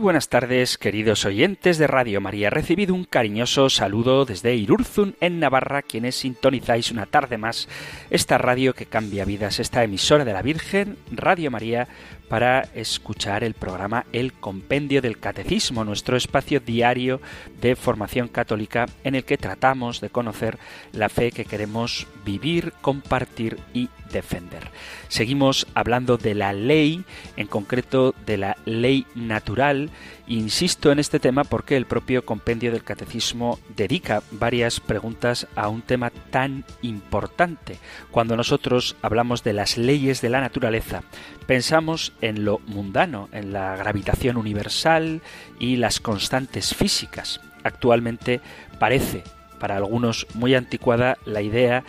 Buenas tardes, queridos oyentes de Radio María. Recibido un cariñoso saludo desde Irurzun, en Navarra, quienes sintonizáis una tarde más esta radio que cambia vidas, esta emisora de la Virgen, Radio María, para escuchar el programa El Compendio del Catecismo, nuestro espacio diario de formación católica en el que tratamos de conocer la fe que queremos vivir, compartir y defender. Seguimos hablando de la ley, en concreto de la ley natural. Insisto en este tema porque el propio compendio del catecismo dedica varias preguntas a un tema tan importante. Cuando nosotros hablamos de las leyes de la naturaleza, pensamos en lo mundano, en la gravitación universal y las constantes físicas. Actualmente parece para algunos muy anticuada la idea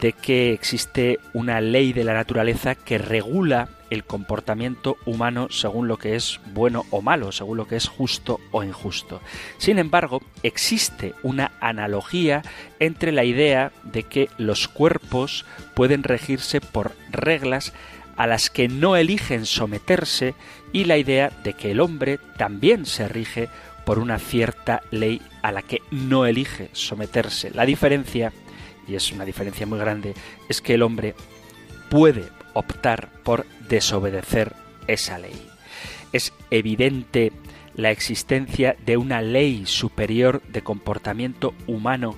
de que existe una ley de la naturaleza que regula el comportamiento humano según lo que es bueno o malo, según lo que es justo o injusto. Sin embargo, existe una analogía entre la idea de que los cuerpos pueden regirse por reglas a las que no eligen someterse y la idea de que el hombre también se rige por una cierta ley a la que no elige someterse. La diferencia y es una diferencia muy grande, es que el hombre puede optar por desobedecer esa ley. Es evidente la existencia de una ley superior de comportamiento humano,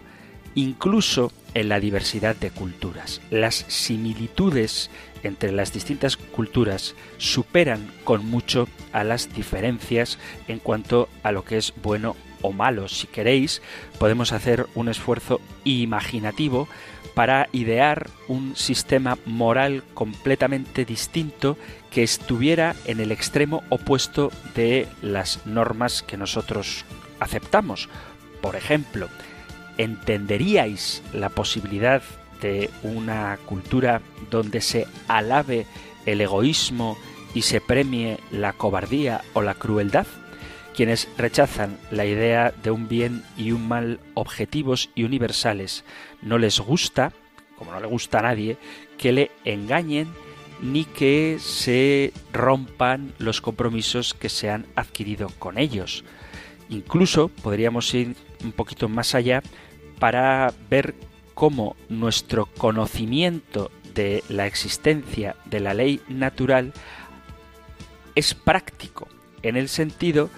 incluso en la diversidad de culturas. Las similitudes entre las distintas culturas superan con mucho a las diferencias en cuanto a lo que es bueno o malo. Si queréis, podemos hacer un esfuerzo imaginativo para idear un sistema moral completamente distinto que estuviera en el extremo opuesto de las normas que nosotros aceptamos. Por ejemplo, ¿entenderíais la posibilidad de una cultura donde se alabe el egoísmo y se premie la cobardía o la crueldad? quienes rechazan la idea de un bien y un mal objetivos y universales. No les gusta, como no le gusta a nadie, que le engañen ni que se rompan los compromisos que se han adquirido con ellos. Incluso podríamos ir un poquito más allá para ver cómo nuestro conocimiento de la existencia de la ley natural es práctico, en el sentido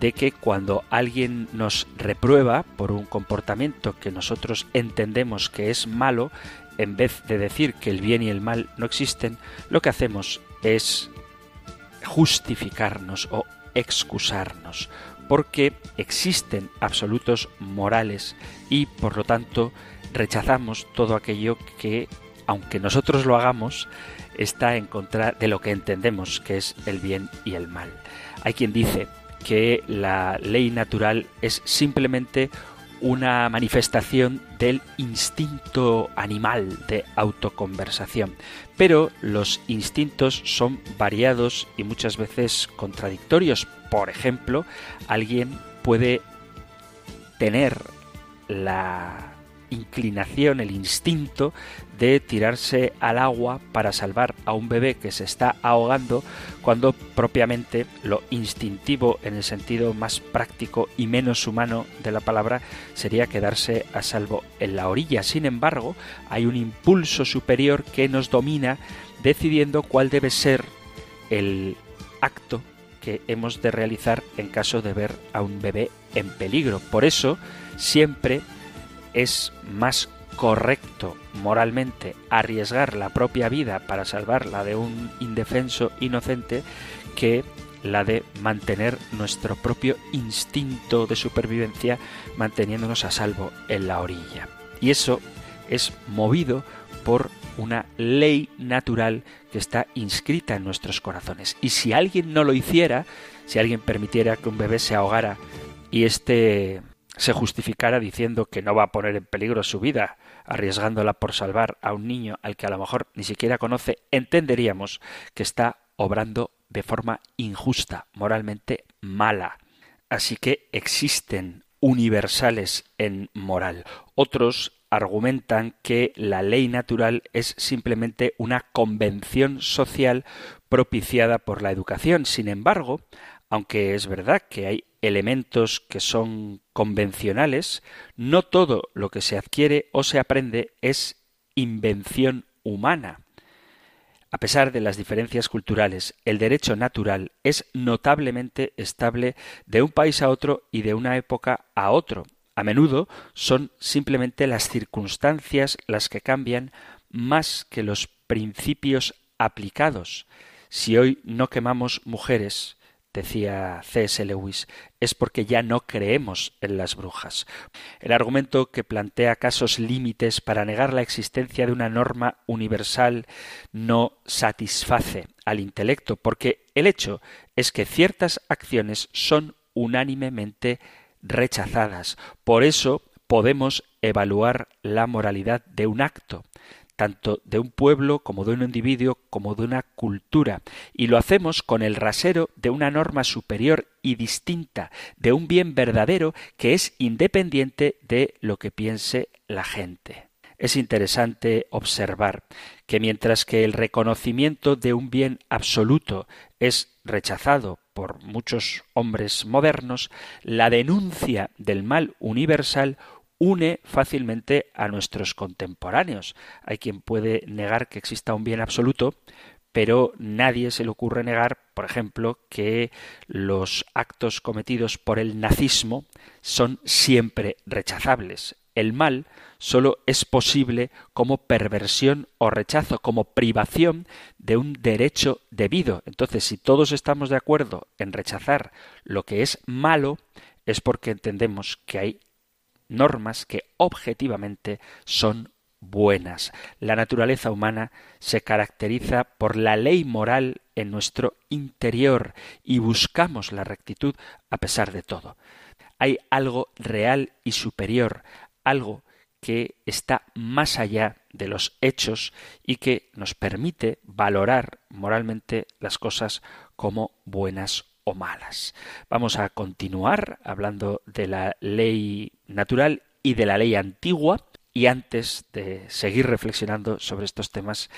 de que cuando alguien nos reprueba por un comportamiento que nosotros entendemos que es malo, en vez de decir que el bien y el mal no existen, lo que hacemos es justificarnos o excusarnos, porque existen absolutos morales y por lo tanto rechazamos todo aquello que, aunque nosotros lo hagamos, está en contra de lo que entendemos que es el bien y el mal. Hay quien dice, que la ley natural es simplemente una manifestación del instinto animal de autoconversación. Pero los instintos son variados y muchas veces contradictorios. Por ejemplo, alguien puede tener la inclinación, el instinto de tirarse al agua para salvar a un bebé que se está ahogando, cuando propiamente lo instintivo en el sentido más práctico y menos humano de la palabra sería quedarse a salvo en la orilla. Sin embargo, hay un impulso superior que nos domina decidiendo cuál debe ser el acto que hemos de realizar en caso de ver a un bebé en peligro. Por eso, siempre es más correcto moralmente arriesgar la propia vida para salvarla de un indefenso inocente que la de mantener nuestro propio instinto de supervivencia manteniéndonos a salvo en la orilla. Y eso es movido por una ley natural que está inscrita en nuestros corazones. Y si alguien no lo hiciera, si alguien permitiera que un bebé se ahogara y este se justificara diciendo que no va a poner en peligro su vida arriesgándola por salvar a un niño al que a lo mejor ni siquiera conoce, entenderíamos que está obrando de forma injusta, moralmente mala. Así que existen universales en moral. Otros argumentan que la ley natural es simplemente una convención social propiciada por la educación. Sin embargo, aunque es verdad que hay elementos que son convencionales, no todo lo que se adquiere o se aprende es invención humana. A pesar de las diferencias culturales, el derecho natural es notablemente estable de un país a otro y de una época a otro. A menudo son simplemente las circunstancias las que cambian más que los principios aplicados. Si hoy no quemamos mujeres, decía C.S. Lewis, es porque ya no creemos en las brujas. El argumento que plantea casos límites para negar la existencia de una norma universal no satisface al intelecto, porque el hecho es que ciertas acciones son unánimemente rechazadas. Por eso podemos evaluar la moralidad de un acto tanto de un pueblo como de un individuo como de una cultura, y lo hacemos con el rasero de una norma superior y distinta, de un bien verdadero que es independiente de lo que piense la gente. Es interesante observar que mientras que el reconocimiento de un bien absoluto es rechazado por muchos hombres modernos, la denuncia del mal universal une fácilmente a nuestros contemporáneos. Hay quien puede negar que exista un bien absoluto, pero nadie se le ocurre negar, por ejemplo, que los actos cometidos por el nazismo son siempre rechazables. El mal solo es posible como perversión o rechazo, como privación de un derecho debido. Entonces, si todos estamos de acuerdo en rechazar lo que es malo, es porque entendemos que hay normas que objetivamente son buenas. La naturaleza humana se caracteriza por la ley moral en nuestro interior y buscamos la rectitud a pesar de todo. Hay algo real y superior, algo que está más allá de los hechos y que nos permite valorar moralmente las cosas como buenas malas. Vamos a continuar hablando de la ley natural y de la ley antigua y antes de seguir reflexionando sobre estos temas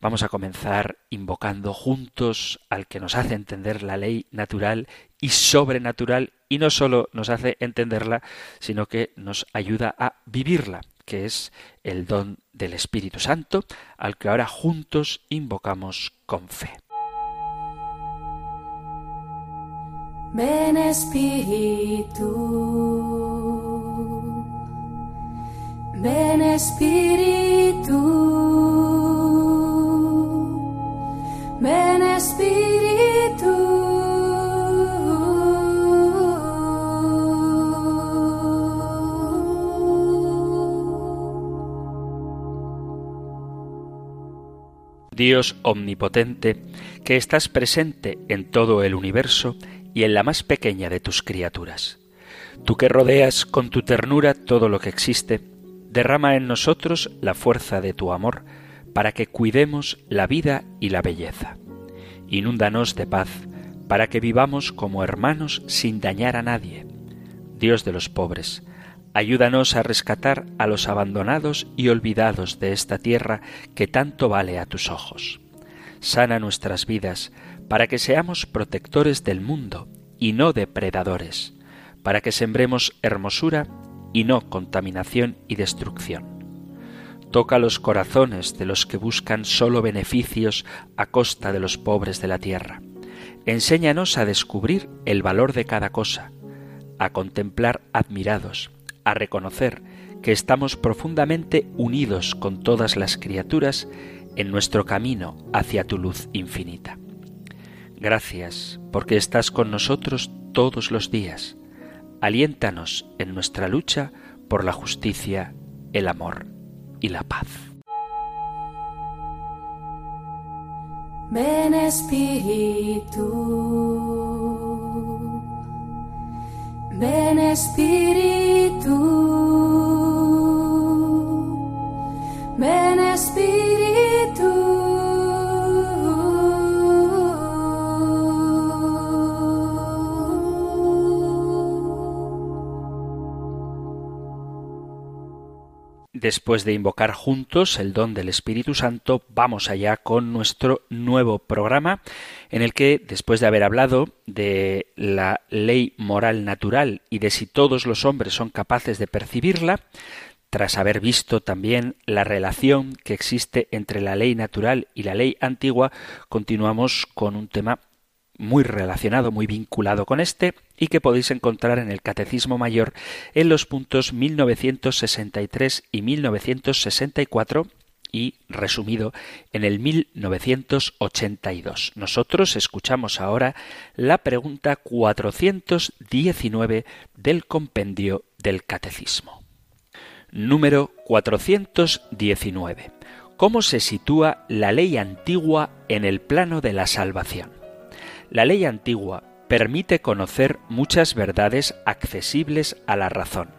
vamos a comenzar invocando juntos al que nos hace entender la ley natural y sobrenatural y no solo nos hace entenderla, sino que nos ayuda a vivirla, que es el don del Espíritu Santo, al que ahora juntos invocamos con fe. Ven Espíritu, ven Espíritu, ven Espíritu. Dios omnipotente, que estás presente en todo el universo, y en la más pequeña de tus criaturas. Tú que rodeas con tu ternura todo lo que existe, derrama en nosotros la fuerza de tu amor para que cuidemos la vida y la belleza. Inúndanos de paz para que vivamos como hermanos sin dañar a nadie. Dios de los pobres, ayúdanos a rescatar a los abandonados y olvidados de esta tierra que tanto vale a tus ojos. Sana nuestras vidas para que seamos protectores del mundo y no depredadores, para que sembremos hermosura y no contaminación y destrucción. Toca los corazones de los que buscan solo beneficios a costa de los pobres de la tierra. Enséñanos a descubrir el valor de cada cosa, a contemplar admirados, a reconocer que estamos profundamente unidos con todas las criaturas en nuestro camino hacia tu luz infinita. Gracias porque estás con nosotros todos los días. Aliéntanos en nuestra lucha por la justicia, el amor y la paz. Ven Espíritu, ven Espíritu, Después de invocar juntos el don del Espíritu Santo, vamos allá con nuestro nuevo programa en el que, después de haber hablado de la ley moral natural y de si todos los hombres son capaces de percibirla, tras haber visto también la relación que existe entre la ley natural y la ley antigua, continuamos con un tema muy relacionado, muy vinculado con este y que podéis encontrar en el Catecismo Mayor en los puntos 1963 y 1964 y resumido en el 1982. Nosotros escuchamos ahora la pregunta 419 del compendio del Catecismo. Número 419. ¿Cómo se sitúa la ley antigua en el plano de la salvación? La ley antigua permite conocer muchas verdades accesibles a la razón.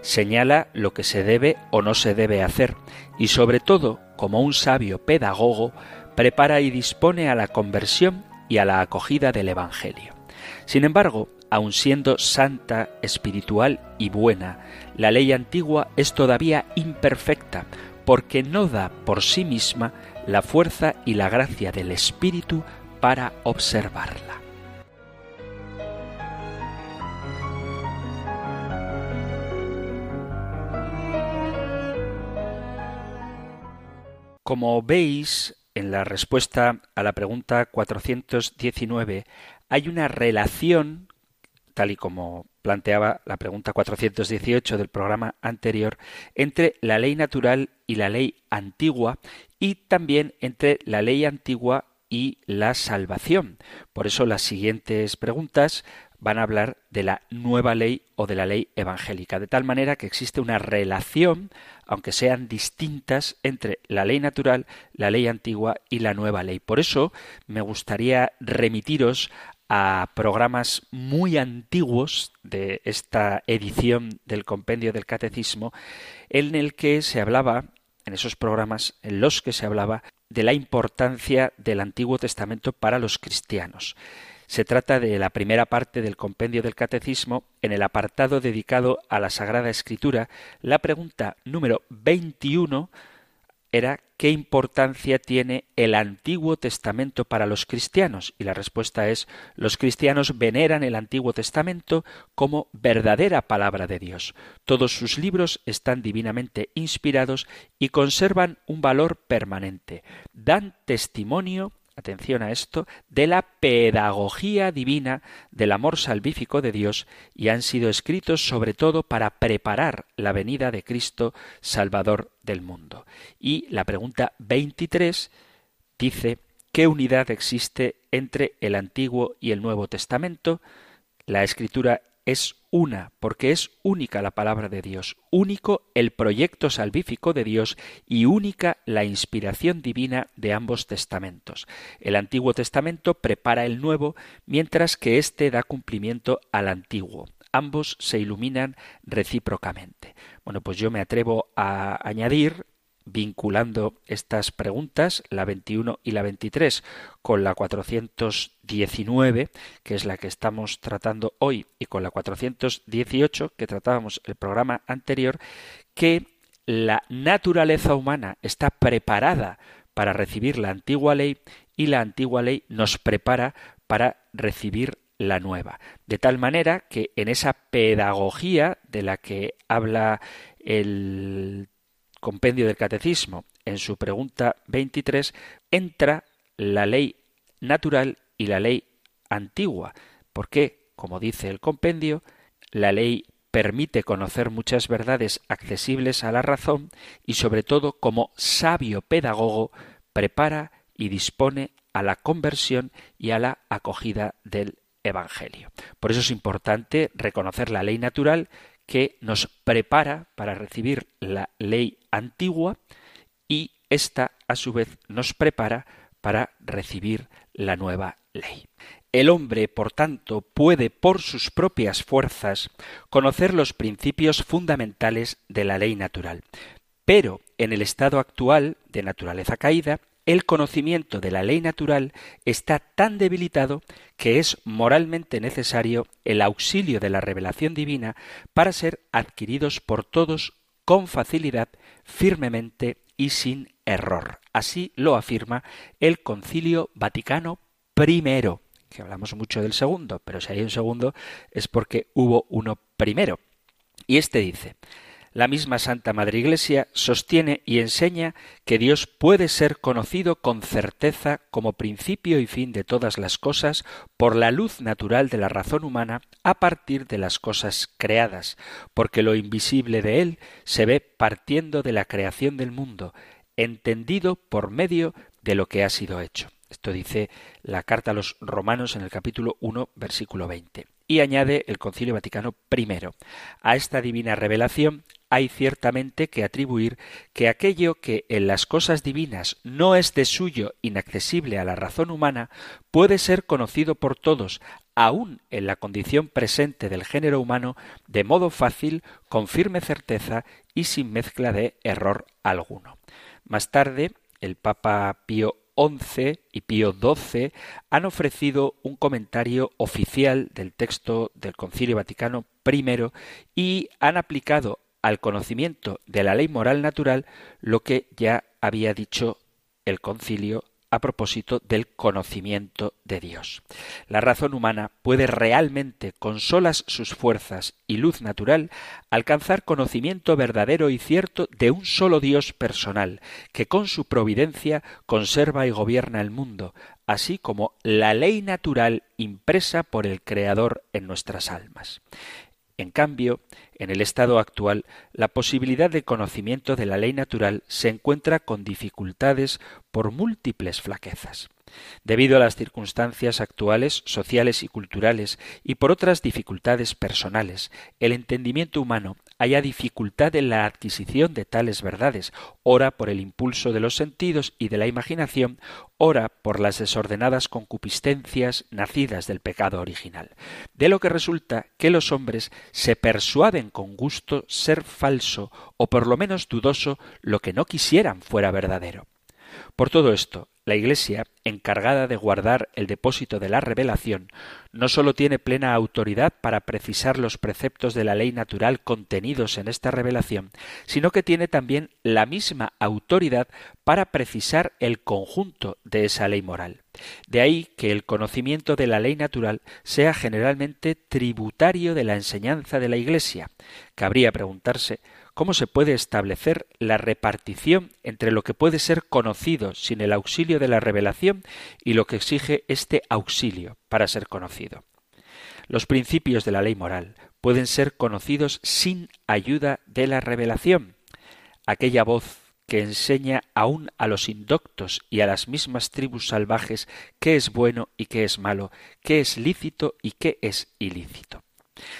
Señala lo que se debe o no se debe hacer y sobre todo, como un sabio pedagogo, prepara y dispone a la conversión y a la acogida del Evangelio. Sin embargo, aun siendo santa, espiritual y buena, la ley antigua es todavía imperfecta porque no da por sí misma la fuerza y la gracia del Espíritu para observarla. Como veis, en la respuesta a la pregunta 419 hay una relación, tal y como planteaba la pregunta 418 del programa anterior, entre la ley natural y la ley antigua y también entre la ley antigua y la salvación. Por eso las siguientes preguntas van a hablar de la nueva ley o de la ley evangélica, de tal manera que existe una relación, aunque sean distintas, entre la ley natural, la ley antigua y la nueva ley. Por eso me gustaría remitiros a programas muy antiguos de esta edición del compendio del catecismo, en el que se hablaba, en esos programas en los que se hablaba de la importancia del Antiguo Testamento para los cristianos. Se trata de la primera parte del compendio del Catecismo, en el apartado dedicado a la Sagrada Escritura, la pregunta número 21 era ¿qué importancia tiene el Antiguo Testamento para los cristianos? Y la respuesta es los cristianos veneran el Antiguo Testamento como verdadera palabra de Dios. Todos sus libros están divinamente inspirados y conservan un valor permanente. Dan testimonio atención a esto, de la pedagogía divina del amor salvífico de Dios y han sido escritos sobre todo para preparar la venida de Cristo Salvador del mundo. Y la pregunta 23 dice, ¿qué unidad existe entre el Antiguo y el Nuevo Testamento? La escritura es una, porque es única la palabra de Dios, único el proyecto salvífico de Dios y única la inspiración divina de ambos testamentos. El Antiguo Testamento prepara el Nuevo, mientras que éste da cumplimiento al Antiguo. Ambos se iluminan recíprocamente. Bueno, pues yo me atrevo a añadir vinculando estas preguntas, la 21 y la 23, con la 419, que es la que estamos tratando hoy, y con la 418, que tratábamos el programa anterior, que la naturaleza humana está preparada para recibir la antigua ley y la antigua ley nos prepara para recibir la nueva. De tal manera que en esa pedagogía de la que habla el compendio del Catecismo, en su pregunta 23, entra la ley natural y la ley antigua, porque, como dice el compendio, la ley permite conocer muchas verdades accesibles a la razón y sobre todo como sabio pedagogo prepara y dispone a la conversión y a la acogida del Evangelio. Por eso es importante reconocer la ley natural que nos prepara para recibir la ley antigua y esta a su vez nos prepara para recibir la nueva ley. El hombre, por tanto, puede por sus propias fuerzas conocer los principios fundamentales de la ley natural, pero en el estado actual de naturaleza caída, el conocimiento de la ley natural está tan debilitado que es moralmente necesario el auxilio de la revelación divina para ser adquiridos por todos con facilidad, firmemente y sin error. Así lo afirma el Concilio Vaticano I, que hablamos mucho del segundo, pero si hay un segundo es porque hubo uno primero. Y este dice, la misma Santa Madre Iglesia sostiene y enseña que Dios puede ser conocido con certeza como principio y fin de todas las cosas por la luz natural de la razón humana a partir de las cosas creadas, porque lo invisible de Él se ve partiendo de la creación del mundo, entendido por medio de lo que ha sido hecho. Esto dice la carta a los romanos en el capítulo 1, versículo 20. Y añade el Concilio Vaticano I. A esta divina revelación hay ciertamente que atribuir que aquello que en las cosas divinas no es de suyo inaccesible a la razón humana puede ser conocido por todos, aun en la condición presente del género humano, de modo fácil, con firme certeza y sin mezcla de error alguno. Más tarde, el Papa Pío XI y Pío XII han ofrecido un comentario oficial del texto del Concilio Vaticano I y han aplicado al conocimiento de la ley moral natural lo que ya había dicho el concilio a propósito del conocimiento de Dios. La razón humana puede realmente, con solas sus fuerzas y luz natural, alcanzar conocimiento verdadero y cierto de un solo Dios personal, que con su providencia conserva y gobierna el mundo, así como la ley natural impresa por el Creador en nuestras almas. En cambio, en el estado actual, la posibilidad de conocimiento de la ley natural se encuentra con dificultades por múltiples flaquezas. Debido a las circunstancias actuales, sociales y culturales, y por otras dificultades personales, el entendimiento humano haya dificultad en la adquisición de tales verdades, ora por el impulso de los sentidos y de la imaginación, ora por las desordenadas concupiscencias nacidas del pecado original. De lo que resulta que los hombres se persuaden con gusto ser falso o por lo menos dudoso lo que no quisieran fuera verdadero. Por todo esto, la Iglesia, encargada de guardar el depósito de la revelación, no sólo tiene plena autoridad para precisar los preceptos de la ley natural contenidos en esta revelación, sino que tiene también la misma autoridad para precisar el conjunto de esa ley moral. De ahí que el conocimiento de la ley natural sea generalmente tributario de la enseñanza de la Iglesia. Cabría preguntarse cómo se puede establecer la repartición entre lo que puede ser conocido sin el auxilio de la revelación y lo que exige este auxilio para ser conocido. Los principios de la ley moral pueden ser conocidos sin ayuda de la revelación. Aquella voz que enseña aún a los indoctos y a las mismas tribus salvajes qué es bueno y qué es malo, qué es lícito y qué es ilícito.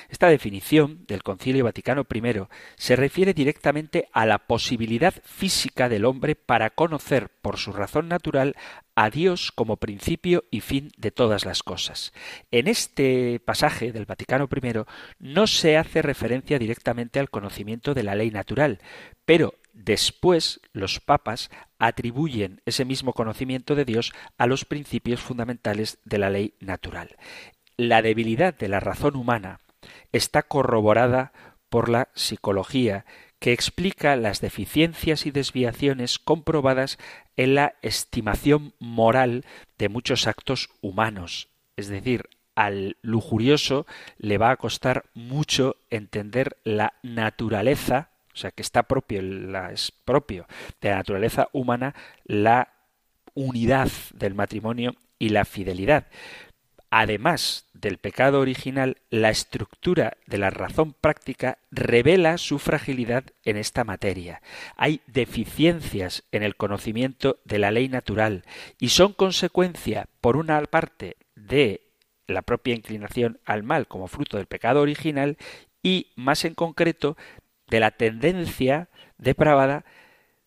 Esta definición del Concilio Vaticano I se refiere directamente a la posibilidad física del hombre para conocer por su razón natural a Dios como principio y fin de todas las cosas. En este pasaje del Vaticano I no se hace referencia directamente al conocimiento de la ley natural, pero después los papas atribuyen ese mismo conocimiento de Dios a los principios fundamentales de la ley natural. La debilidad de la razón humana está corroborada por la psicología, que explica las deficiencias y desviaciones comprobadas en la estimación moral de muchos actos humanos. Es decir, al lujurioso le va a costar mucho entender la naturaleza, o sea, que está propio, es propio de la naturaleza humana, la unidad del matrimonio y la fidelidad. Además del pecado original, la estructura de la razón práctica revela su fragilidad en esta materia. Hay deficiencias en el conocimiento de la ley natural y son consecuencia, por una parte, de la propia inclinación al mal como fruto del pecado original y, más en concreto, de la tendencia depravada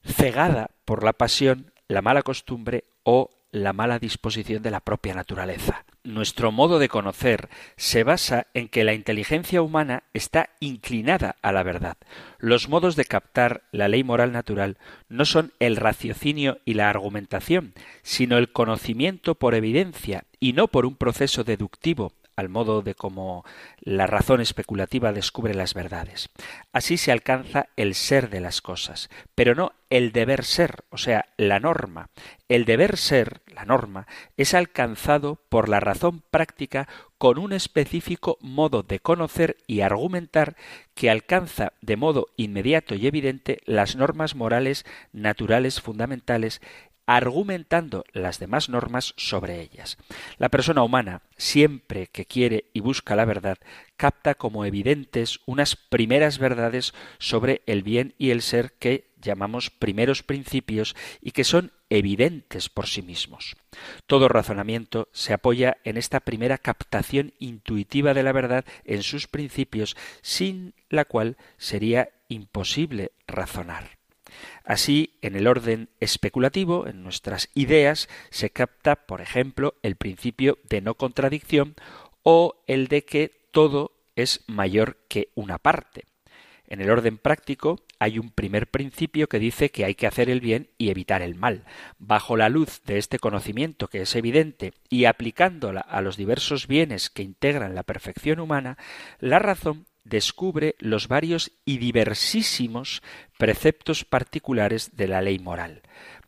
cegada por la pasión, la mala costumbre o la mala disposición de la propia naturaleza. Nuestro modo de conocer se basa en que la inteligencia humana está inclinada a la verdad. Los modos de captar la ley moral natural no son el raciocinio y la argumentación, sino el conocimiento por evidencia y no por un proceso deductivo, al modo de cómo la razón especulativa descubre las verdades. Así se alcanza el ser de las cosas, pero no el deber ser, o sea, la norma. El deber ser, la norma, es alcanzado por la razón práctica con un específico modo de conocer y argumentar que alcanza de modo inmediato y evidente las normas morales naturales fundamentales argumentando las demás normas sobre ellas. La persona humana, siempre que quiere y busca la verdad, capta como evidentes unas primeras verdades sobre el bien y el ser que llamamos primeros principios y que son evidentes por sí mismos. Todo razonamiento se apoya en esta primera captación intuitiva de la verdad en sus principios, sin la cual sería imposible razonar. Así, en el orden especulativo, en nuestras ideas, se capta, por ejemplo, el principio de no contradicción o el de que todo es mayor que una parte. En el orden práctico hay un primer principio que dice que hay que hacer el bien y evitar el mal. Bajo la luz de este conocimiento que es evidente y aplicándola a los diversos bienes que integran la perfección humana, la razón descubre los varios y diversísimos preceptos particulares de la ley moral.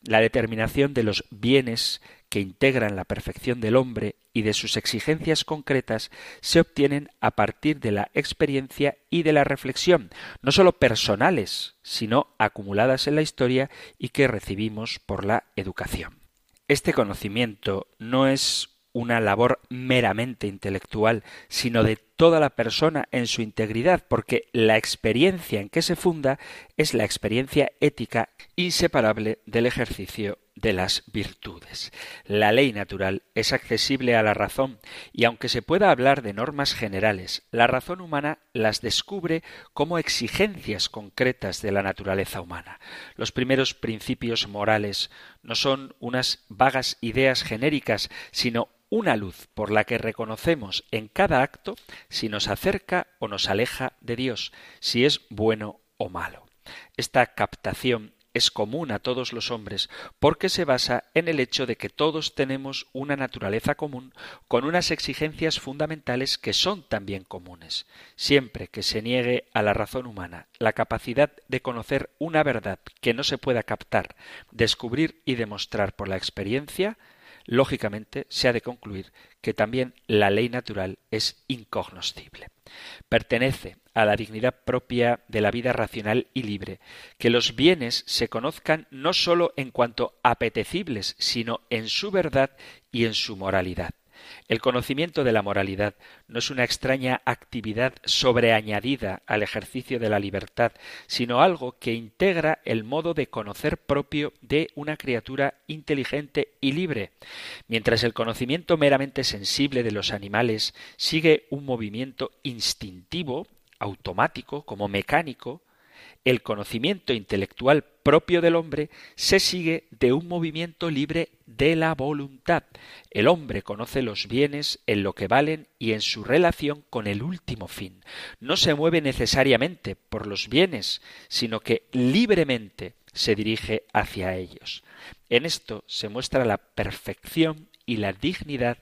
La determinación de los bienes que integran la perfección del hombre y de sus exigencias concretas se obtienen a partir de la experiencia y de la reflexión, no sólo personales, sino acumuladas en la historia y que recibimos por la educación. Este conocimiento no es una labor meramente intelectual, sino de toda la persona en su integridad, porque la experiencia en que se funda es la experiencia ética inseparable del ejercicio de las virtudes. La ley natural es accesible a la razón y aunque se pueda hablar de normas generales, la razón humana las descubre como exigencias concretas de la naturaleza humana. Los primeros principios morales no son unas vagas ideas genéricas, sino una luz por la que reconocemos en cada acto si nos acerca o nos aleja de Dios, si es bueno o malo. Esta captación es común a todos los hombres porque se basa en el hecho de que todos tenemos una naturaleza común con unas exigencias fundamentales que son también comunes. Siempre que se niegue a la razón humana la capacidad de conocer una verdad que no se pueda captar, descubrir y demostrar por la experiencia, lógicamente se ha de concluir que también la ley natural es incognoscible. Pertenece a la dignidad propia de la vida racional y libre, que los bienes se conozcan no sólo en cuanto apetecibles, sino en su verdad y en su moralidad. El conocimiento de la moralidad no es una extraña actividad sobreañadida al ejercicio de la libertad, sino algo que integra el modo de conocer propio de una criatura inteligente y libre. Mientras el conocimiento meramente sensible de los animales sigue un movimiento instintivo, automático, como mecánico, el conocimiento intelectual propio del hombre se sigue de un movimiento libre de la voluntad. El hombre conoce los bienes en lo que valen y en su relación con el último fin. No se mueve necesariamente por los bienes, sino que libremente se dirige hacia ellos. En esto se muestra la perfección y la dignidad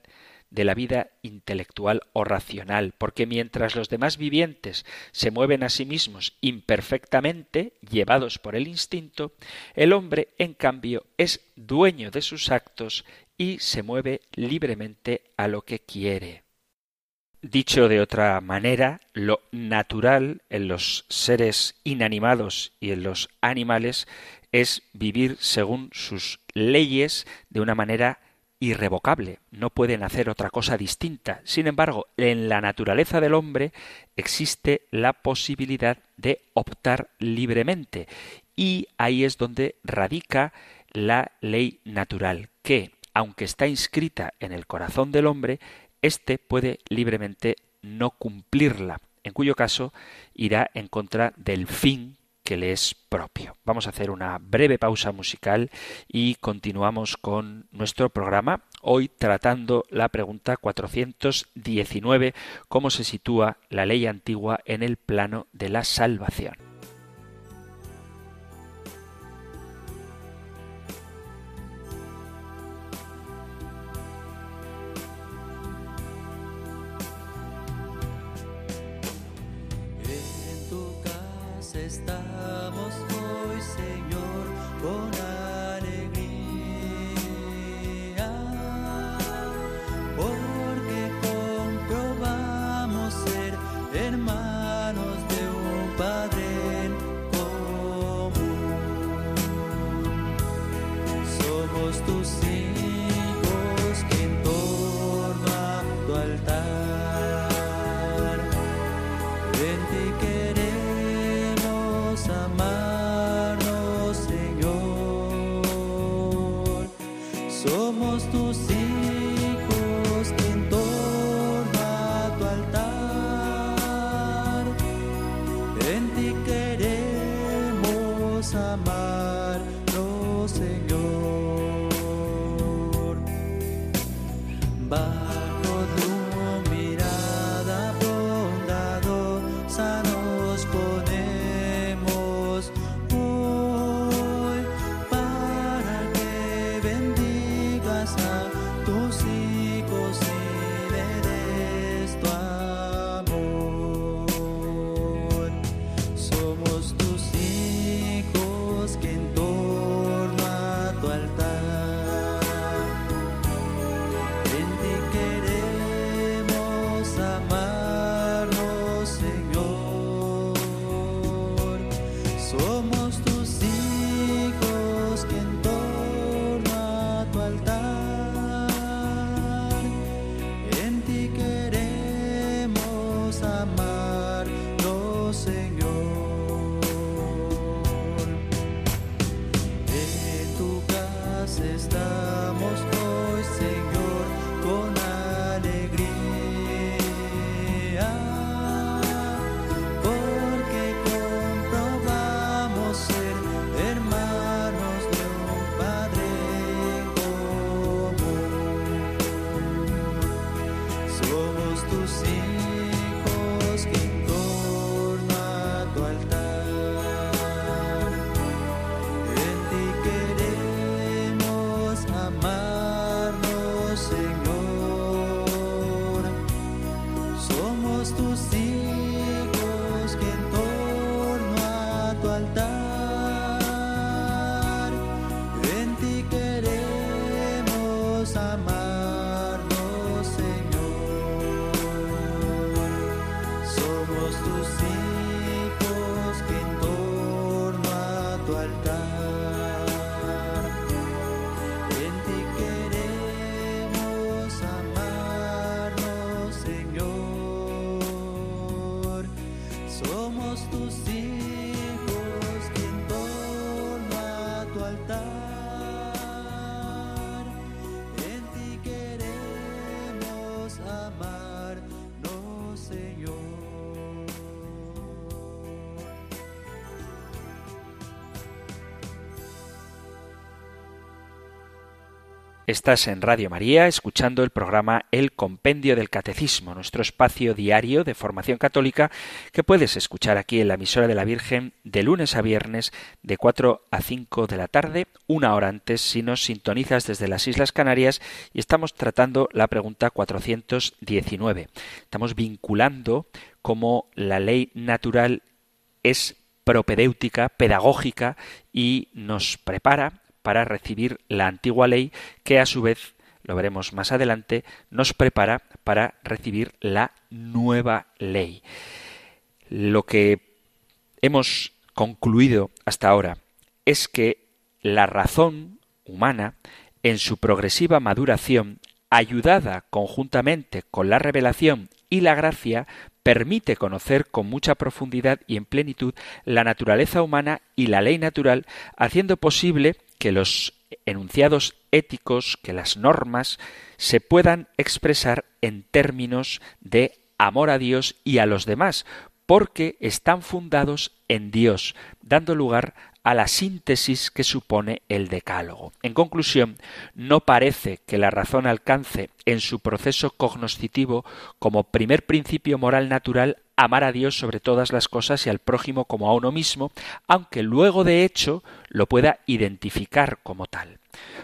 de la vida intelectual o racional, porque mientras los demás vivientes se mueven a sí mismos imperfectamente, llevados por el instinto, el hombre, en cambio, es dueño de sus actos y se mueve libremente a lo que quiere. Dicho de otra manera, lo natural en los seres inanimados y en los animales es vivir según sus leyes de una manera irrevocable, no pueden hacer otra cosa distinta. Sin embargo, en la naturaleza del hombre existe la posibilidad de optar libremente y ahí es donde radica la ley natural, que, aunque está inscrita en el corazón del hombre, éste puede libremente no cumplirla, en cuyo caso irá en contra del fin que le es propio. Vamos a hacer una breve pausa musical y continuamos con nuestro programa, hoy tratando la pregunta 419, cómo se sitúa la ley antigua en el plano de la salvación. Estamos hoy, Señor, con Estás en Radio María escuchando el programa El Compendio del Catecismo, nuestro espacio diario de formación católica que puedes escuchar aquí en la emisora de la Virgen de lunes a viernes de 4 a 5 de la tarde, una hora antes si nos sintonizas desde las Islas Canarias y estamos tratando la pregunta 419. Estamos vinculando cómo la ley natural es propedéutica, pedagógica y nos prepara para recibir la antigua ley que a su vez, lo veremos más adelante, nos prepara para recibir la nueva ley. Lo que hemos concluido hasta ahora es que la razón humana, en su progresiva maduración, ayudada conjuntamente con la revelación y la gracia, permite conocer con mucha profundidad y en plenitud la naturaleza humana y la ley natural, haciendo posible que los enunciados éticos, que las normas, se puedan expresar en términos de amor a Dios y a los demás, porque están fundados en Dios, dando lugar a la síntesis que supone el decálogo. En conclusión, no parece que la razón alcance en su proceso cognoscitivo como primer principio moral natural amar a Dios sobre todas las cosas y al prójimo como a uno mismo, aunque luego de hecho lo pueda identificar como tal.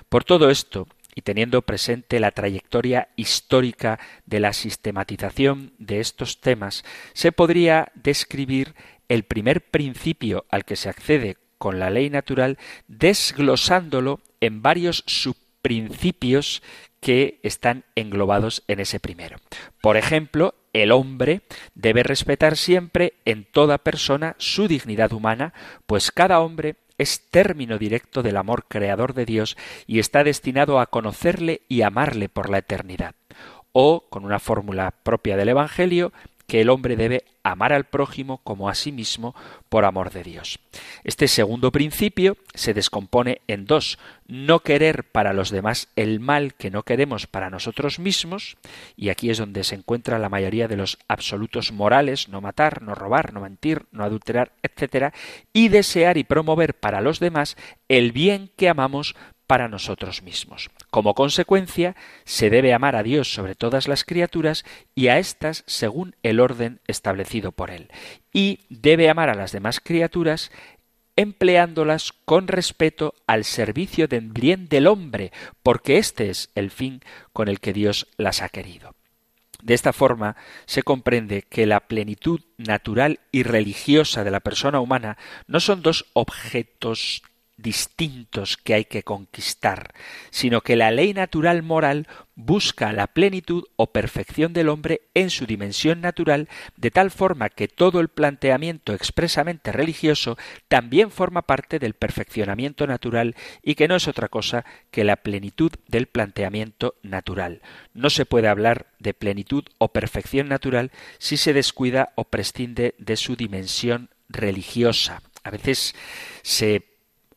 Por todo esto, y teniendo presente la trayectoria histórica de la sistematización de estos temas, se podría describir el primer principio al que se accede con la ley natural, desglosándolo en varios subprincipios que están englobados en ese primero. Por ejemplo, el hombre debe respetar siempre en toda persona su dignidad humana, pues cada hombre es término directo del amor creador de Dios y está destinado a conocerle y amarle por la eternidad. O, con una fórmula propia del Evangelio, que el hombre debe amar al prójimo como a sí mismo por amor de Dios. Este segundo principio se descompone en dos, no querer para los demás el mal que no queremos para nosotros mismos, y aquí es donde se encuentra la mayoría de los absolutos morales, no matar, no robar, no mentir, no adulterar, etc., y desear y promover para los demás el bien que amamos para nosotros mismos. Como consecuencia, se debe amar a Dios sobre todas las criaturas y a éstas según el orden establecido por Él. Y debe amar a las demás criaturas empleándolas con respeto al servicio del bien del hombre, porque este es el fin con el que Dios las ha querido. De esta forma se comprende que la plenitud natural y religiosa de la persona humana no son dos objetos distintos que hay que conquistar, sino que la ley natural moral busca la plenitud o perfección del hombre en su dimensión natural, de tal forma que todo el planteamiento expresamente religioso también forma parte del perfeccionamiento natural y que no es otra cosa que la plenitud del planteamiento natural. No se puede hablar de plenitud o perfección natural si se descuida o prescinde de su dimensión religiosa. A veces se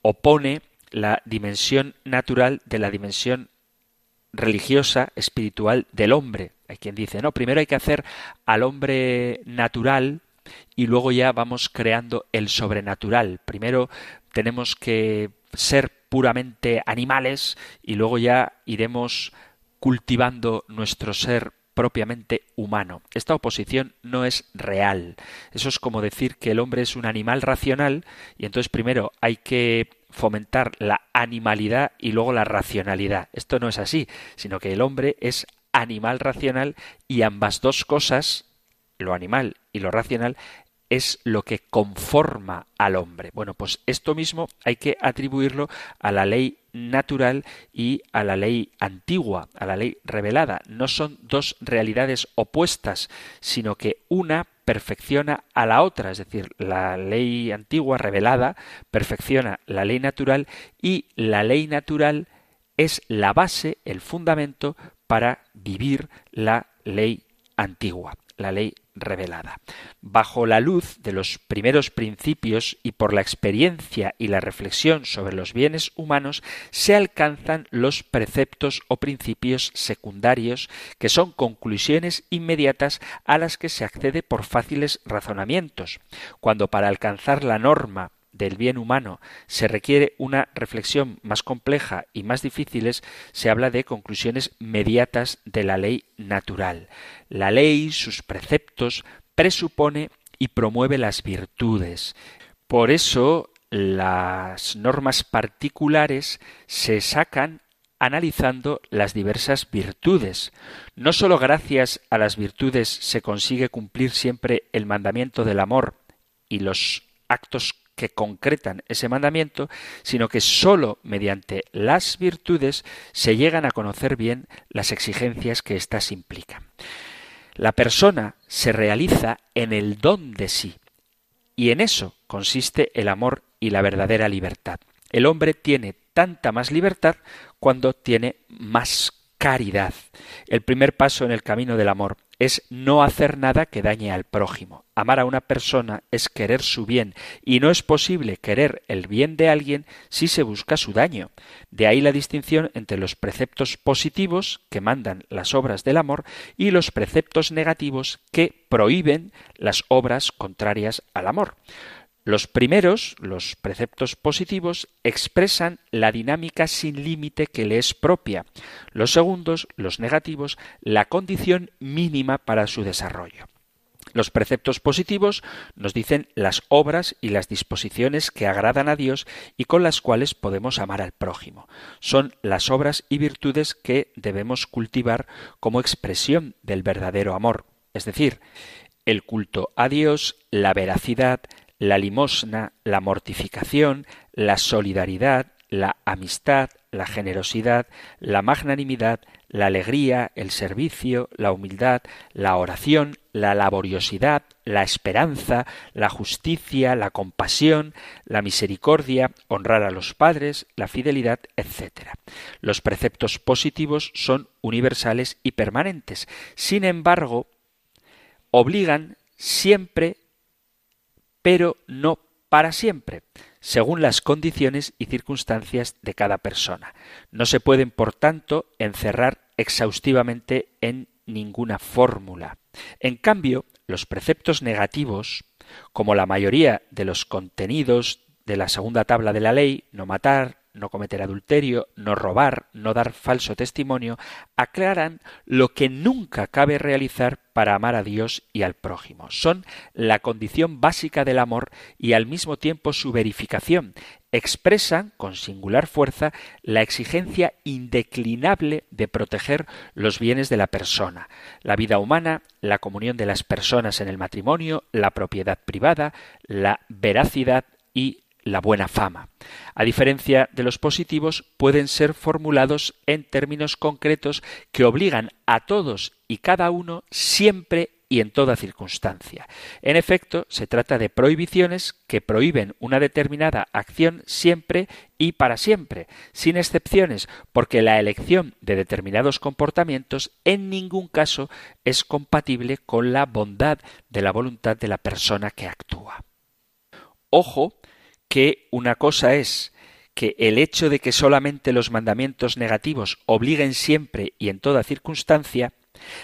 opone la dimensión natural de la dimensión religiosa, espiritual del hombre. Hay quien dice, no, primero hay que hacer al hombre natural y luego ya vamos creando el sobrenatural. Primero tenemos que ser puramente animales y luego ya iremos cultivando nuestro ser propiamente humano. Esta oposición no es real. Eso es como decir que el hombre es un animal racional y entonces primero hay que fomentar la animalidad y luego la racionalidad. Esto no es así, sino que el hombre es animal racional y ambas dos cosas, lo animal y lo racional, es lo que conforma al hombre. Bueno, pues esto mismo hay que atribuirlo a la ley natural y a la ley antigua, a la ley revelada. No son dos realidades opuestas, sino que una perfecciona a la otra, es decir, la ley antigua revelada perfecciona la ley natural y la ley natural es la base, el fundamento para vivir la ley antigua, la ley revelada. Bajo la luz de los primeros principios y por la experiencia y la reflexión sobre los bienes humanos se alcanzan los preceptos o principios secundarios que son conclusiones inmediatas a las que se accede por fáciles razonamientos. Cuando para alcanzar la norma del bien humano se requiere una reflexión más compleja y más difíciles, se habla de conclusiones mediatas de la ley natural. La ley, sus preceptos, presupone y promueve las virtudes. Por eso las normas particulares se sacan analizando las diversas virtudes. No sólo gracias a las virtudes se consigue cumplir siempre el mandamiento del amor y los actos que concretan ese mandamiento, sino que sólo mediante las virtudes se llegan a conocer bien las exigencias que éstas implican. La persona se realiza en el don de sí, y en eso consiste el amor y la verdadera libertad. El hombre tiene tanta más libertad cuando tiene más caridad. El primer paso en el camino del amor es no hacer nada que dañe al prójimo. Amar a una persona es querer su bien, y no es posible querer el bien de alguien si se busca su daño. De ahí la distinción entre los preceptos positivos, que mandan las obras del amor, y los preceptos negativos, que prohíben las obras contrarias al amor. Los primeros, los preceptos positivos, expresan la dinámica sin límite que le es propia. Los segundos, los negativos, la condición mínima para su desarrollo. Los preceptos positivos nos dicen las obras y las disposiciones que agradan a Dios y con las cuales podemos amar al prójimo. Son las obras y virtudes que debemos cultivar como expresión del verdadero amor, es decir, el culto a Dios, la veracidad, la limosna, la mortificación, la solidaridad, la amistad, la generosidad, la magnanimidad, la alegría, el servicio, la humildad, la oración, la laboriosidad, la esperanza, la justicia, la compasión, la misericordia, honrar a los padres, la fidelidad, etc. Los preceptos positivos son universales y permanentes. Sin embargo, obligan siempre, pero no para siempre según las condiciones y circunstancias de cada persona. No se pueden, por tanto, encerrar exhaustivamente en ninguna fórmula. En cambio, los preceptos negativos, como la mayoría de los contenidos de la segunda tabla de la ley, no matar, no cometer adulterio, no robar, no dar falso testimonio, aclaran lo que nunca cabe realizar para amar a Dios y al prójimo. Son la condición básica del amor y al mismo tiempo su verificación. Expresan con singular fuerza la exigencia indeclinable de proteger los bienes de la persona, la vida humana, la comunión de las personas en el matrimonio, la propiedad privada, la veracidad y la buena fama. A diferencia de los positivos, pueden ser formulados en términos concretos que obligan a todos y cada uno siempre y en toda circunstancia. En efecto, se trata de prohibiciones que prohíben una determinada acción siempre y para siempre, sin excepciones, porque la elección de determinados comportamientos en ningún caso es compatible con la bondad de la voluntad de la persona que actúa. Ojo que una cosa es que el hecho de que solamente los mandamientos negativos obliguen siempre y en toda circunstancia,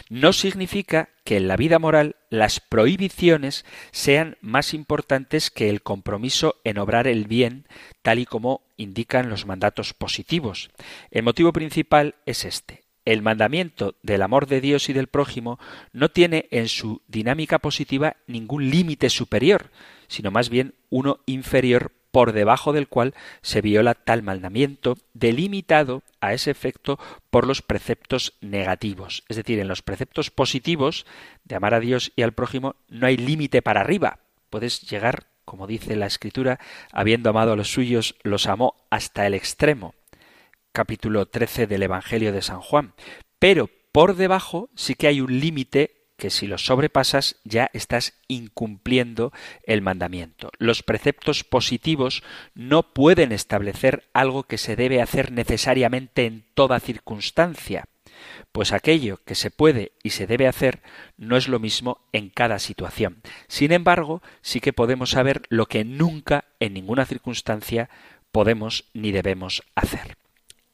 no significa que en la vida moral las prohibiciones sean más importantes que el compromiso en obrar el bien, tal y como indican los mandatos positivos. El motivo principal es este. El mandamiento del amor de Dios y del prójimo no tiene en su dinámica positiva ningún límite superior, sino más bien uno inferior por debajo del cual se viola tal mandamiento, delimitado a ese efecto por los preceptos negativos. Es decir, en los preceptos positivos de amar a Dios y al prójimo no hay límite para arriba. Puedes llegar, como dice la Escritura, habiendo amado a los suyos, los amó hasta el extremo. Capítulo 13 del Evangelio de San Juan. Pero por debajo sí que hay un límite que si los sobrepasas ya estás incumpliendo el mandamiento. Los preceptos positivos no pueden establecer algo que se debe hacer necesariamente en toda circunstancia, pues aquello que se puede y se debe hacer no es lo mismo en cada situación. Sin embargo, sí que podemos saber lo que nunca en ninguna circunstancia podemos ni debemos hacer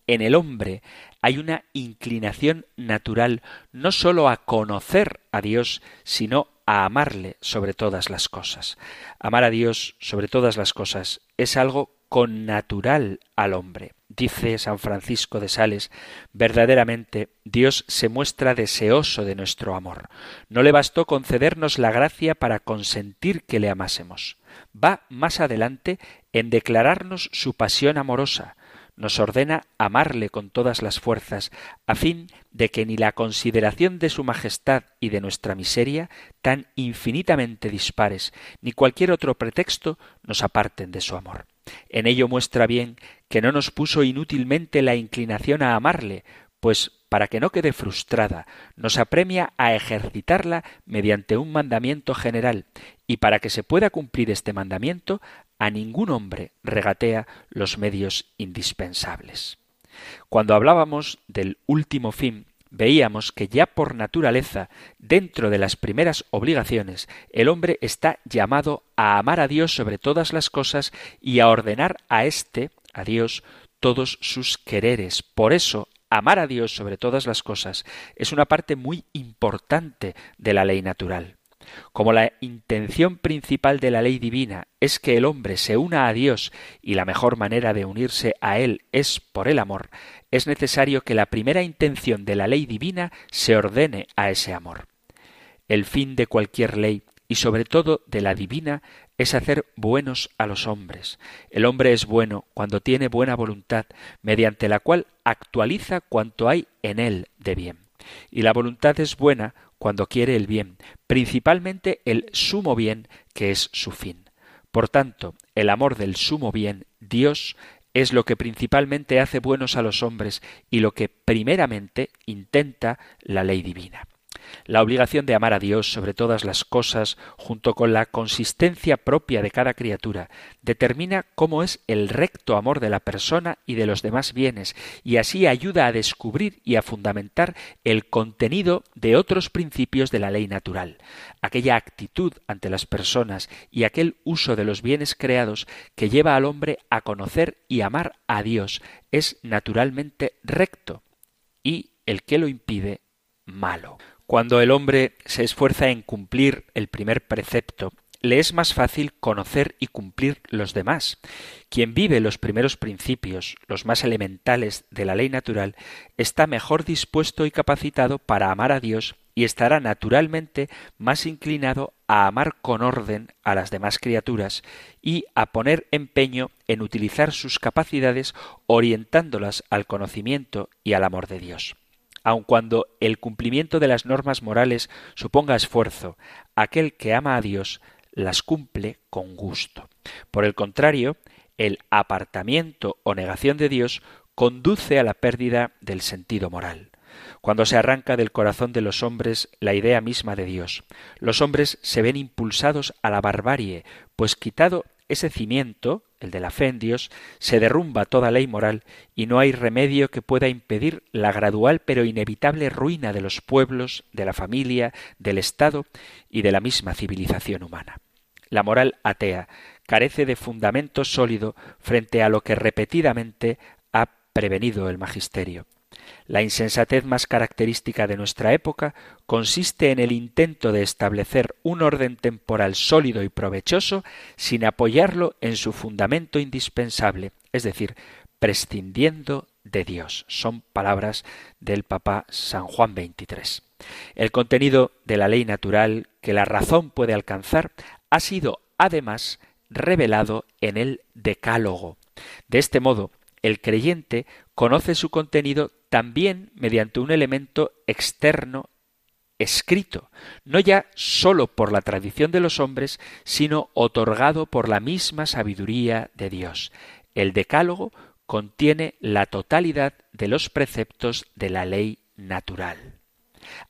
en el hombre hay una inclinación natural no sólo a conocer a Dios, sino a amarle sobre todas las cosas. Amar a Dios sobre todas las cosas es algo connatural al hombre. Dice San Francisco de Sales, verdaderamente Dios se muestra deseoso de nuestro amor. No le bastó concedernos la gracia para consentir que le amásemos. Va más adelante en declararnos su pasión amorosa, nos ordena amarle con todas las fuerzas, a fin de que ni la consideración de su majestad y de nuestra miseria, tan infinitamente dispares, ni cualquier otro pretexto nos aparten de su amor. En ello muestra bien que no nos puso inútilmente la inclinación a amarle, pues para que no quede frustrada, nos apremia a ejercitarla mediante un mandamiento general, y para que se pueda cumplir este mandamiento, a ningún hombre regatea los medios indispensables. Cuando hablábamos del último fin, veíamos que ya por naturaleza, dentro de las primeras obligaciones, el hombre está llamado a amar a Dios sobre todas las cosas y a ordenar a éste, a Dios, todos sus quereres. Por eso, amar a Dios sobre todas las cosas es una parte muy importante de la ley natural. Como la intención principal de la ley divina es que el hombre se una a Dios y la mejor manera de unirse a Él es por el amor, es necesario que la primera intención de la ley divina se ordene a ese amor. El fin de cualquier ley y sobre todo de la divina es hacer buenos a los hombres. El hombre es bueno cuando tiene buena voluntad, mediante la cual actualiza cuanto hay en él de bien. Y la voluntad es buena cuando quiere el bien, principalmente el sumo bien que es su fin. Por tanto, el amor del sumo bien, Dios, es lo que principalmente hace buenos a los hombres y lo que primeramente intenta la ley divina. La obligación de amar a Dios sobre todas las cosas, junto con la consistencia propia de cada criatura, determina cómo es el recto amor de la persona y de los demás bienes, y así ayuda a descubrir y a fundamentar el contenido de otros principios de la ley natural, aquella actitud ante las personas y aquel uso de los bienes creados que lleva al hombre a conocer y amar a Dios es naturalmente recto, y el que lo impide malo. Cuando el hombre se esfuerza en cumplir el primer precepto, le es más fácil conocer y cumplir los demás. Quien vive los primeros principios, los más elementales de la ley natural, está mejor dispuesto y capacitado para amar a Dios y estará naturalmente más inclinado a amar con orden a las demás criaturas y a poner empeño en utilizar sus capacidades orientándolas al conocimiento y al amor de Dios aun cuando el cumplimiento de las normas morales suponga esfuerzo, aquel que ama a Dios las cumple con gusto. Por el contrario, el apartamiento o negación de Dios conduce a la pérdida del sentido moral. Cuando se arranca del corazón de los hombres la idea misma de Dios, los hombres se ven impulsados a la barbarie, pues quitado ese cimiento, el de la fe en Dios, se derrumba toda ley moral y no hay remedio que pueda impedir la gradual pero inevitable ruina de los pueblos, de la familia, del Estado y de la misma civilización humana. La moral atea carece de fundamento sólido frente a lo que repetidamente ha prevenido el magisterio. La insensatez más característica de nuestra época consiste en el intento de establecer un orden temporal sólido y provechoso sin apoyarlo en su fundamento indispensable, es decir, prescindiendo de Dios. Son palabras del Papa San Juan XXIII. El contenido de la ley natural que la razón puede alcanzar ha sido, además, revelado en el Decálogo. De este modo, el creyente conoce su contenido también mediante un elemento externo escrito, no ya sólo por la tradición de los hombres, sino otorgado por la misma sabiduría de Dios. El Decálogo contiene la totalidad de los preceptos de la ley natural.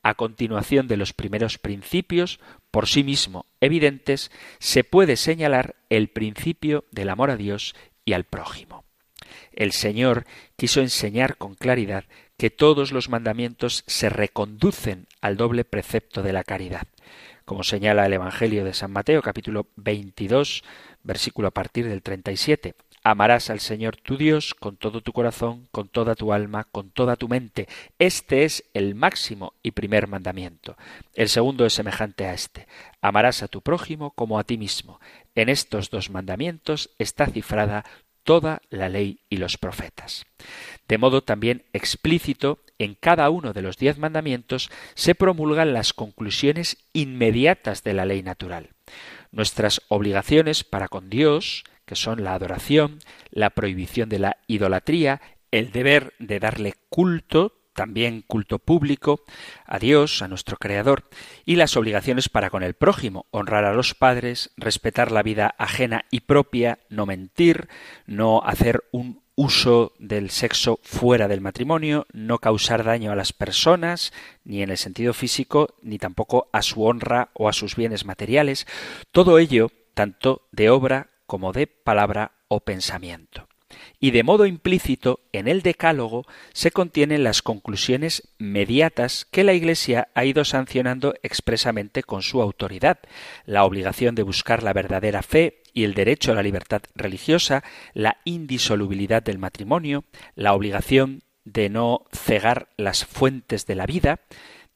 A continuación de los primeros principios, por sí mismo evidentes, se puede señalar el principio del amor a Dios y al prójimo. El Señor quiso enseñar con claridad que todos los mandamientos se reconducen al doble precepto de la caridad. Como señala el Evangelio de San Mateo, capítulo 22, versículo a partir del 37. Amarás al Señor tu Dios con todo tu corazón, con toda tu alma, con toda tu mente. Este es el máximo y primer mandamiento. El segundo es semejante a este. Amarás a tu prójimo como a ti mismo. En estos dos mandamientos está cifrada toda la ley y los profetas. De modo también explícito, en cada uno de los diez mandamientos se promulgan las conclusiones inmediatas de la ley natural. Nuestras obligaciones para con Dios, que son la adoración, la prohibición de la idolatría, el deber de darle culto, también culto público a Dios, a nuestro Creador, y las obligaciones para con el prójimo, honrar a los padres, respetar la vida ajena y propia, no mentir, no hacer un uso del sexo fuera del matrimonio, no causar daño a las personas, ni en el sentido físico, ni tampoco a su honra o a sus bienes materiales, todo ello tanto de obra como de palabra o pensamiento y de modo implícito en el Decálogo se contienen las conclusiones mediatas que la Iglesia ha ido sancionando expresamente con su autoridad, la obligación de buscar la verdadera fe y el derecho a la libertad religiosa, la indisolubilidad del matrimonio, la obligación de no cegar las fuentes de la vida,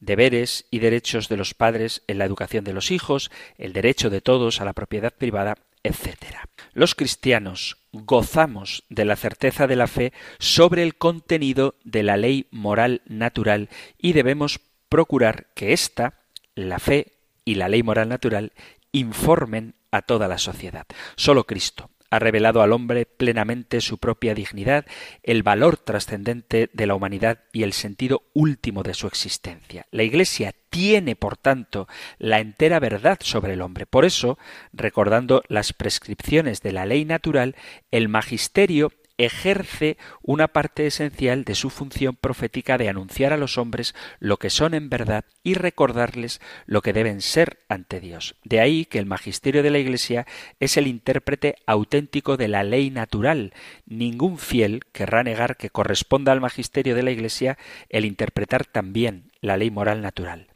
deberes y derechos de los padres en la educación de los hijos, el derecho de todos a la propiedad privada, etc. Los cristianos gozamos de la certeza de la fe sobre el contenido de la ley moral natural y debemos procurar que ésta, la fe y la ley moral natural, informen a toda la sociedad. Solo Cristo, ha revelado al hombre plenamente su propia dignidad, el valor trascendente de la humanidad y el sentido último de su existencia. La Iglesia tiene, por tanto, la entera verdad sobre el hombre. Por eso, recordando las prescripciones de la ley natural, el magisterio ejerce una parte esencial de su función profética de anunciar a los hombres lo que son en verdad y recordarles lo que deben ser ante Dios. De ahí que el magisterio de la Iglesia es el intérprete auténtico de la ley natural. Ningún fiel querrá negar que corresponda al magisterio de la Iglesia el interpretar también la ley moral natural.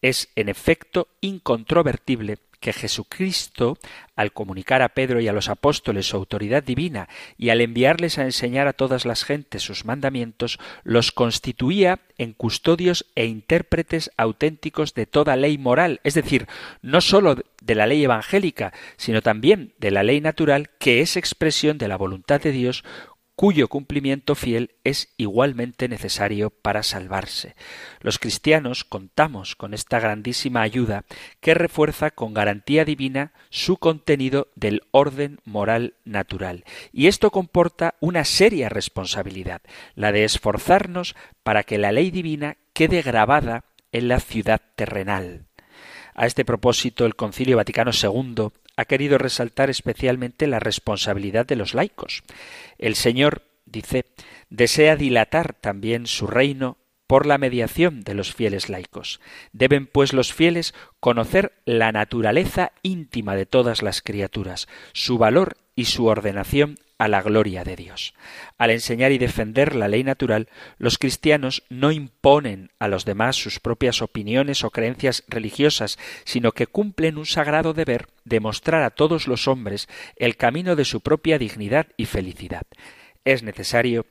Es, en efecto, incontrovertible que Jesucristo, al comunicar a Pedro y a los apóstoles su autoridad divina y al enviarles a enseñar a todas las gentes sus mandamientos, los constituía en custodios e intérpretes auténticos de toda ley moral, es decir, no sólo de la ley evangélica, sino también de la ley natural, que es expresión de la voluntad de Dios cuyo cumplimiento fiel es igualmente necesario para salvarse. Los cristianos contamos con esta grandísima ayuda que refuerza con garantía divina su contenido del orden moral natural. Y esto comporta una seria responsabilidad, la de esforzarnos para que la ley divina quede grabada en la ciudad terrenal. A este propósito, el Concilio Vaticano II ha querido resaltar especialmente la responsabilidad de los laicos. El Señor, dice, desea dilatar también su reino por la mediación de los fieles laicos. Deben, pues, los fieles conocer la naturaleza íntima de todas las criaturas, su valor y su ordenación a la gloria de Dios. Al enseñar y defender la ley natural, los cristianos no imponen a los demás sus propias opiniones o creencias religiosas, sino que cumplen un sagrado deber de mostrar a todos los hombres el camino de su propia dignidad y felicidad. Es necesario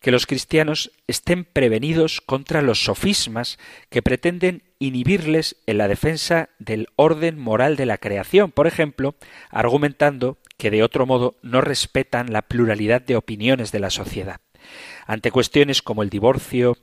que los cristianos estén prevenidos contra los sofismas que pretenden inhibirles en la defensa del orden moral de la creación, por ejemplo, argumentando que de otro modo no respetan la pluralidad de opiniones de la sociedad. Ante cuestiones como el divorcio,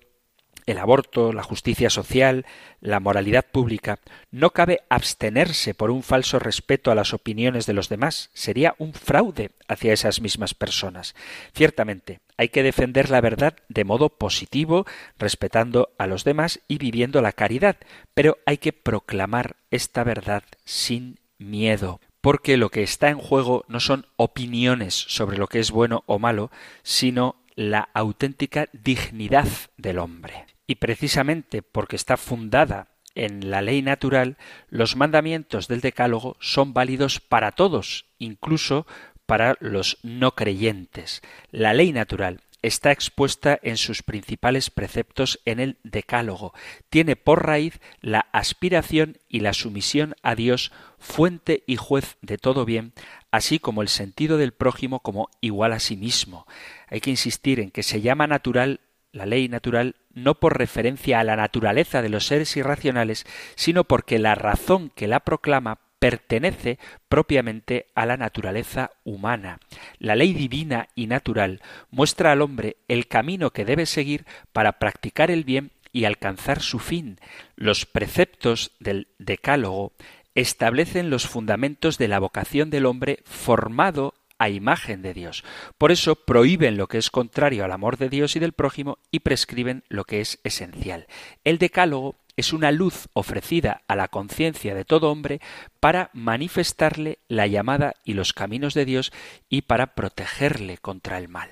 el aborto, la justicia social, la moralidad pública, no cabe abstenerse por un falso respeto a las opiniones de los demás. Sería un fraude hacia esas mismas personas. Ciertamente, hay que defender la verdad de modo positivo, respetando a los demás y viviendo la caridad, pero hay que proclamar esta verdad sin miedo porque lo que está en juego no son opiniones sobre lo que es bueno o malo, sino la auténtica dignidad del hombre. Y precisamente porque está fundada en la ley natural, los mandamientos del Decálogo son válidos para todos, incluso para los no creyentes. La ley natural está expuesta en sus principales preceptos en el Decálogo. Tiene por raíz la aspiración y la sumisión a Dios, fuente y juez de todo bien, así como el sentido del prójimo como igual a sí mismo. Hay que insistir en que se llama natural la ley natural no por referencia a la naturaleza de los seres irracionales, sino porque la razón que la proclama pertenece propiamente a la naturaleza humana. La ley divina y natural muestra al hombre el camino que debe seguir para practicar el bien y alcanzar su fin. Los preceptos del Decálogo establecen los fundamentos de la vocación del hombre formado a imagen de Dios. Por eso prohíben lo que es contrario al amor de Dios y del prójimo y prescriben lo que es esencial. El Decálogo es una luz ofrecida a la conciencia de todo hombre para manifestarle la llamada y los caminos de Dios y para protegerle contra el mal.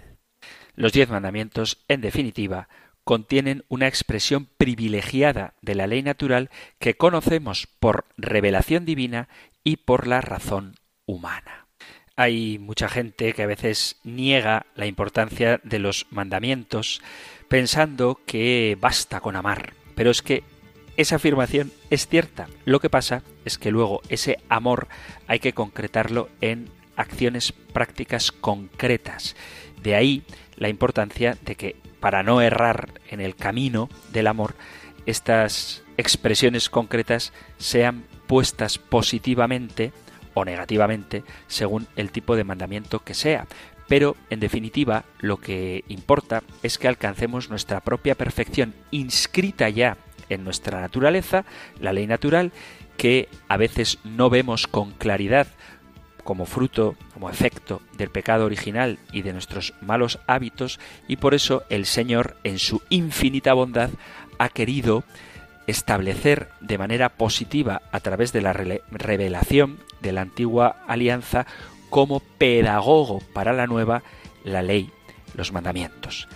Los diez mandamientos, en definitiva, contienen una expresión privilegiada de la ley natural que conocemos por revelación divina y por la razón humana. Hay mucha gente que a veces niega la importancia de los mandamientos pensando que basta con amar, pero es que esa afirmación es cierta. Lo que pasa es que luego ese amor hay que concretarlo en acciones prácticas concretas. De ahí la importancia de que para no errar en el camino del amor, estas expresiones concretas sean puestas positivamente o negativamente según el tipo de mandamiento que sea. Pero, en definitiva, lo que importa es que alcancemos nuestra propia perfección inscrita ya en nuestra naturaleza, la ley natural, que a veces no vemos con claridad como fruto, como efecto del pecado original y de nuestros malos hábitos, y por eso el Señor, en su infinita bondad, ha querido establecer de manera positiva a través de la revelación de la antigua alianza como pedagogo para la nueva la ley, los mandamientos.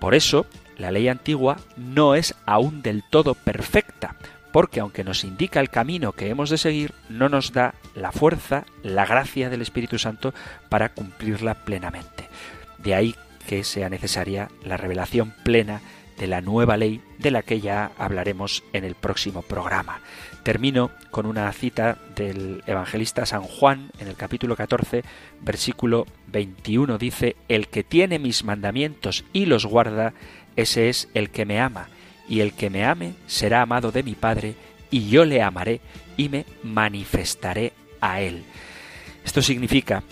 Por eso, la ley antigua no es aún del todo perfecta, porque aunque nos indica el camino que hemos de seguir, no nos da la fuerza, la gracia del Espíritu Santo para cumplirla plenamente. De ahí que sea necesaria la revelación plena de la nueva ley de la que ya hablaremos en el próximo programa. Termino con una cita del evangelista San Juan en el capítulo 14, versículo 21 dice, El que tiene mis mandamientos y los guarda, ese es el que me ama, y el que me ame será amado de mi Padre, y yo le amaré y me manifestaré a él. Esto significa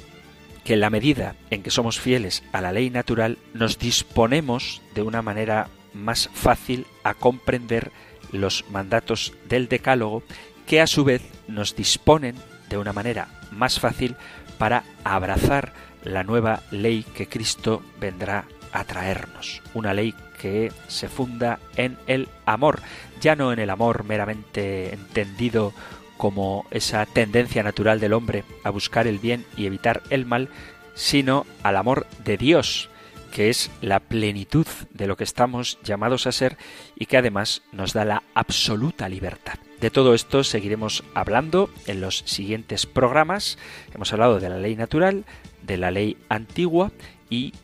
que en la medida en que somos fieles a la ley natural, nos disponemos de una manera más fácil a comprender los mandatos del Decálogo, que a su vez nos disponen de una manera más fácil para abrazar la nueva ley que Cristo vendrá a traernos. Una ley que se funda en el amor, ya no en el amor meramente entendido como esa tendencia natural del hombre a buscar el bien y evitar el mal, sino al amor de Dios, que es la plenitud de lo que estamos llamados a ser y que además nos da la absoluta libertad. De todo esto seguiremos hablando en los siguientes programas. Hemos hablado de la ley natural, de la ley antigua y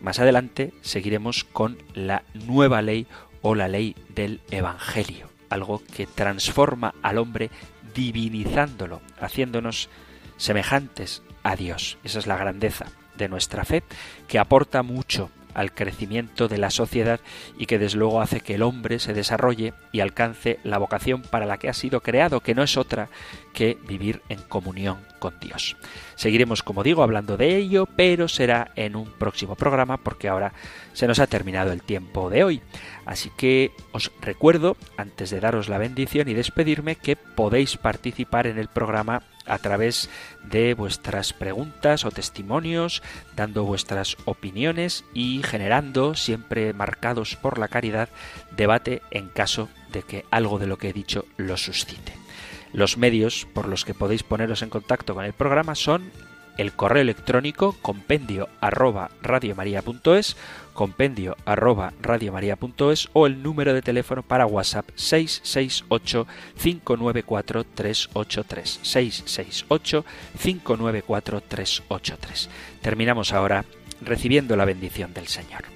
más adelante seguiremos con la nueva ley o la ley del Evangelio, algo que transforma al hombre divinizándolo, haciéndonos semejantes a Dios. Esa es la grandeza de nuestra fe, que aporta mucho al crecimiento de la sociedad y que desde luego hace que el hombre se desarrolle y alcance la vocación para la que ha sido creado, que no es otra que vivir en comunión con Dios. Seguiremos, como digo, hablando de ello, pero será en un próximo programa porque ahora se nos ha terminado el tiempo de hoy. Así que os recuerdo, antes de daros la bendición y despedirme, que podéis participar en el programa a través de vuestras preguntas o testimonios, dando vuestras opiniones y generando, siempre marcados por la caridad, debate en caso de que algo de lo que he dicho lo suscite. Los medios por los que podéis poneros en contacto con el programa son el correo electrónico compendio arroba radiomaria.es, compendio arroba radiomaria.es o el número de teléfono para WhatsApp 668 594 383 668 594 383. Terminamos ahora recibiendo la bendición del Señor.